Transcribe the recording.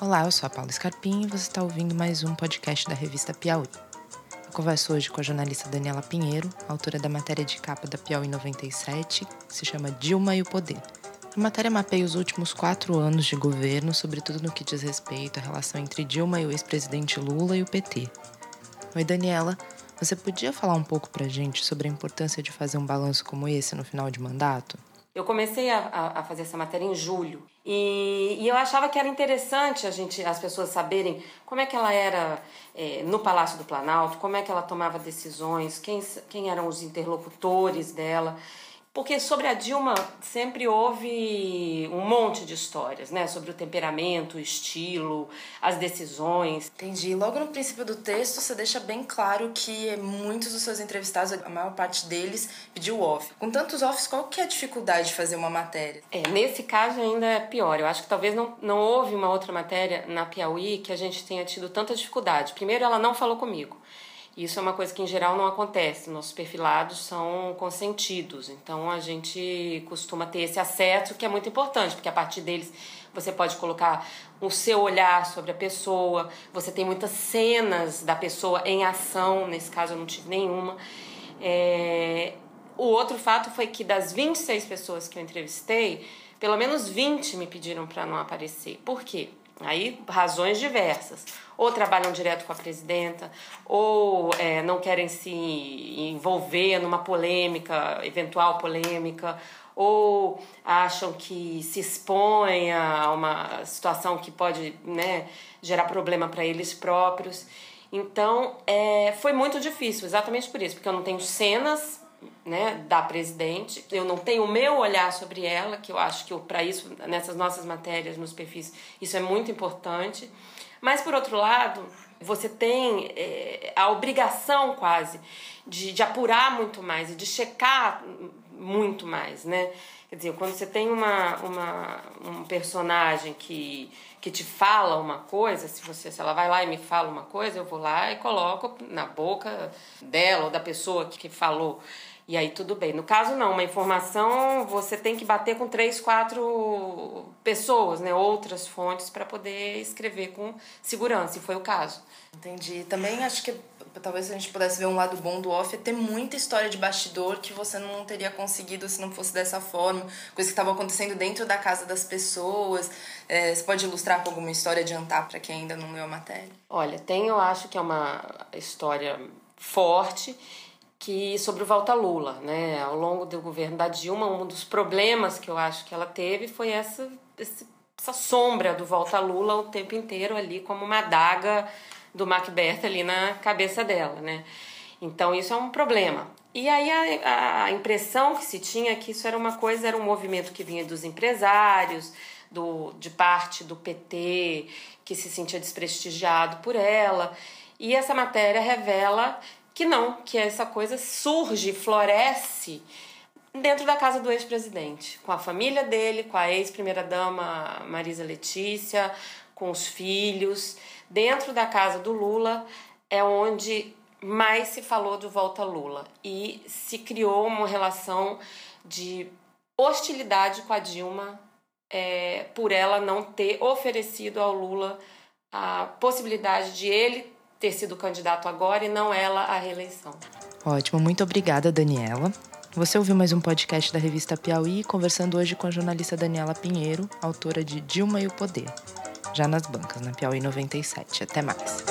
Olá, eu sou a Paula Scarpim e você está ouvindo mais um podcast da revista Piauí. Eu converso hoje com a jornalista Daniela Pinheiro, autora da matéria de capa da Piauí 97, que se chama Dilma e o Poder. A matéria mapeia os últimos quatro anos de governo, sobretudo no que diz respeito à relação entre Dilma e o ex-presidente Lula e o PT. Oi, Daniela. Você podia falar um pouco pra gente sobre a importância de fazer um balanço como esse no final de mandato? Eu comecei a, a, fazer essa matéria em julho e, e, eu achava que era interessante a gente, as pessoas saberem como é que ela era é, no Palácio do Planalto, como é que ela tomava decisões, quem, quem eram os interlocutores dela. Porque sobre a Dilma sempre houve um monte de histórias, né? Sobre o temperamento, o estilo, as decisões. Entendi. Logo no princípio do texto, você deixa bem claro que muitos dos seus entrevistados, a maior parte deles, pediu off. Com tantos offs, qual que é a dificuldade de fazer uma matéria? É, nesse caso ainda é pior. Eu acho que talvez não, não houve uma outra matéria na Piauí que a gente tenha tido tanta dificuldade. Primeiro, ela não falou comigo. Isso é uma coisa que em geral não acontece. Nossos perfilados são consentidos, então a gente costuma ter esse acesso que é muito importante, porque a partir deles você pode colocar o seu olhar sobre a pessoa, você tem muitas cenas da pessoa em ação, nesse caso eu não tive nenhuma. É... O outro fato foi que das 26 pessoas que eu entrevistei, pelo menos 20 me pediram para não aparecer. Por quê? Aí, razões diversas. Ou trabalham direto com a presidenta, ou é, não querem se envolver numa polêmica, eventual polêmica, ou acham que se expõe a uma situação que pode né, gerar problema para eles próprios. Então, é, foi muito difícil, exatamente por isso, porque eu não tenho cenas né, da presidente. Eu não tenho o meu olhar sobre ela, que eu acho que para isso, nessas nossas matérias, nos perfis, isso é muito importante. Mas, por outro lado, você tem é, a obrigação quase de, de apurar muito mais e de checar muito mais, né? Quer dizer, quando você tem uma, uma, um personagem que, que te fala uma coisa, se você se ela vai lá e me fala uma coisa, eu vou lá e coloco na boca dela ou da pessoa que, que falou. E aí tudo bem. No caso, não, uma informação você tem que bater com três, quatro pessoas, né? Outras fontes para poder escrever com segurança, e foi o caso. Entendi. Também acho que talvez a gente pudesse ver um lado bom do off é ter muita história de bastidor que você não teria conseguido se não fosse dessa forma, coisa que estava acontecendo dentro da casa das pessoas. É, você pode ilustrar com alguma história, adiantar para quem ainda não leu a matéria? Olha, tem, eu acho que é uma história forte que sobre o Volta Lula, né? Ao longo do governo da Dilma, um dos problemas que eu acho que ela teve foi essa essa sombra do Volta Lula o tempo inteiro ali como uma adaga do Macbeth ali na cabeça dela, né? Então isso é um problema. E aí a, a impressão que se tinha é que isso era uma coisa, era um movimento que vinha dos empresários, do, de parte do PT, que se sentia desprestigiado por ela. E essa matéria revela que não, que essa coisa surge, floresce dentro da casa do ex-presidente, com a família dele, com a ex-primeira-dama Marisa Letícia, com os filhos. Dentro da casa do Lula é onde mais se falou de volta Lula e se criou uma relação de hostilidade com a Dilma é, por ela não ter oferecido ao Lula a possibilidade de ele ter sido candidato agora e não ela à reeleição. Ótimo, muito obrigada, Daniela. Você ouviu mais um podcast da revista Piauí, conversando hoje com a jornalista Daniela Pinheiro, autora de Dilma e o Poder, já nas bancas, na Piauí 97. Até mais.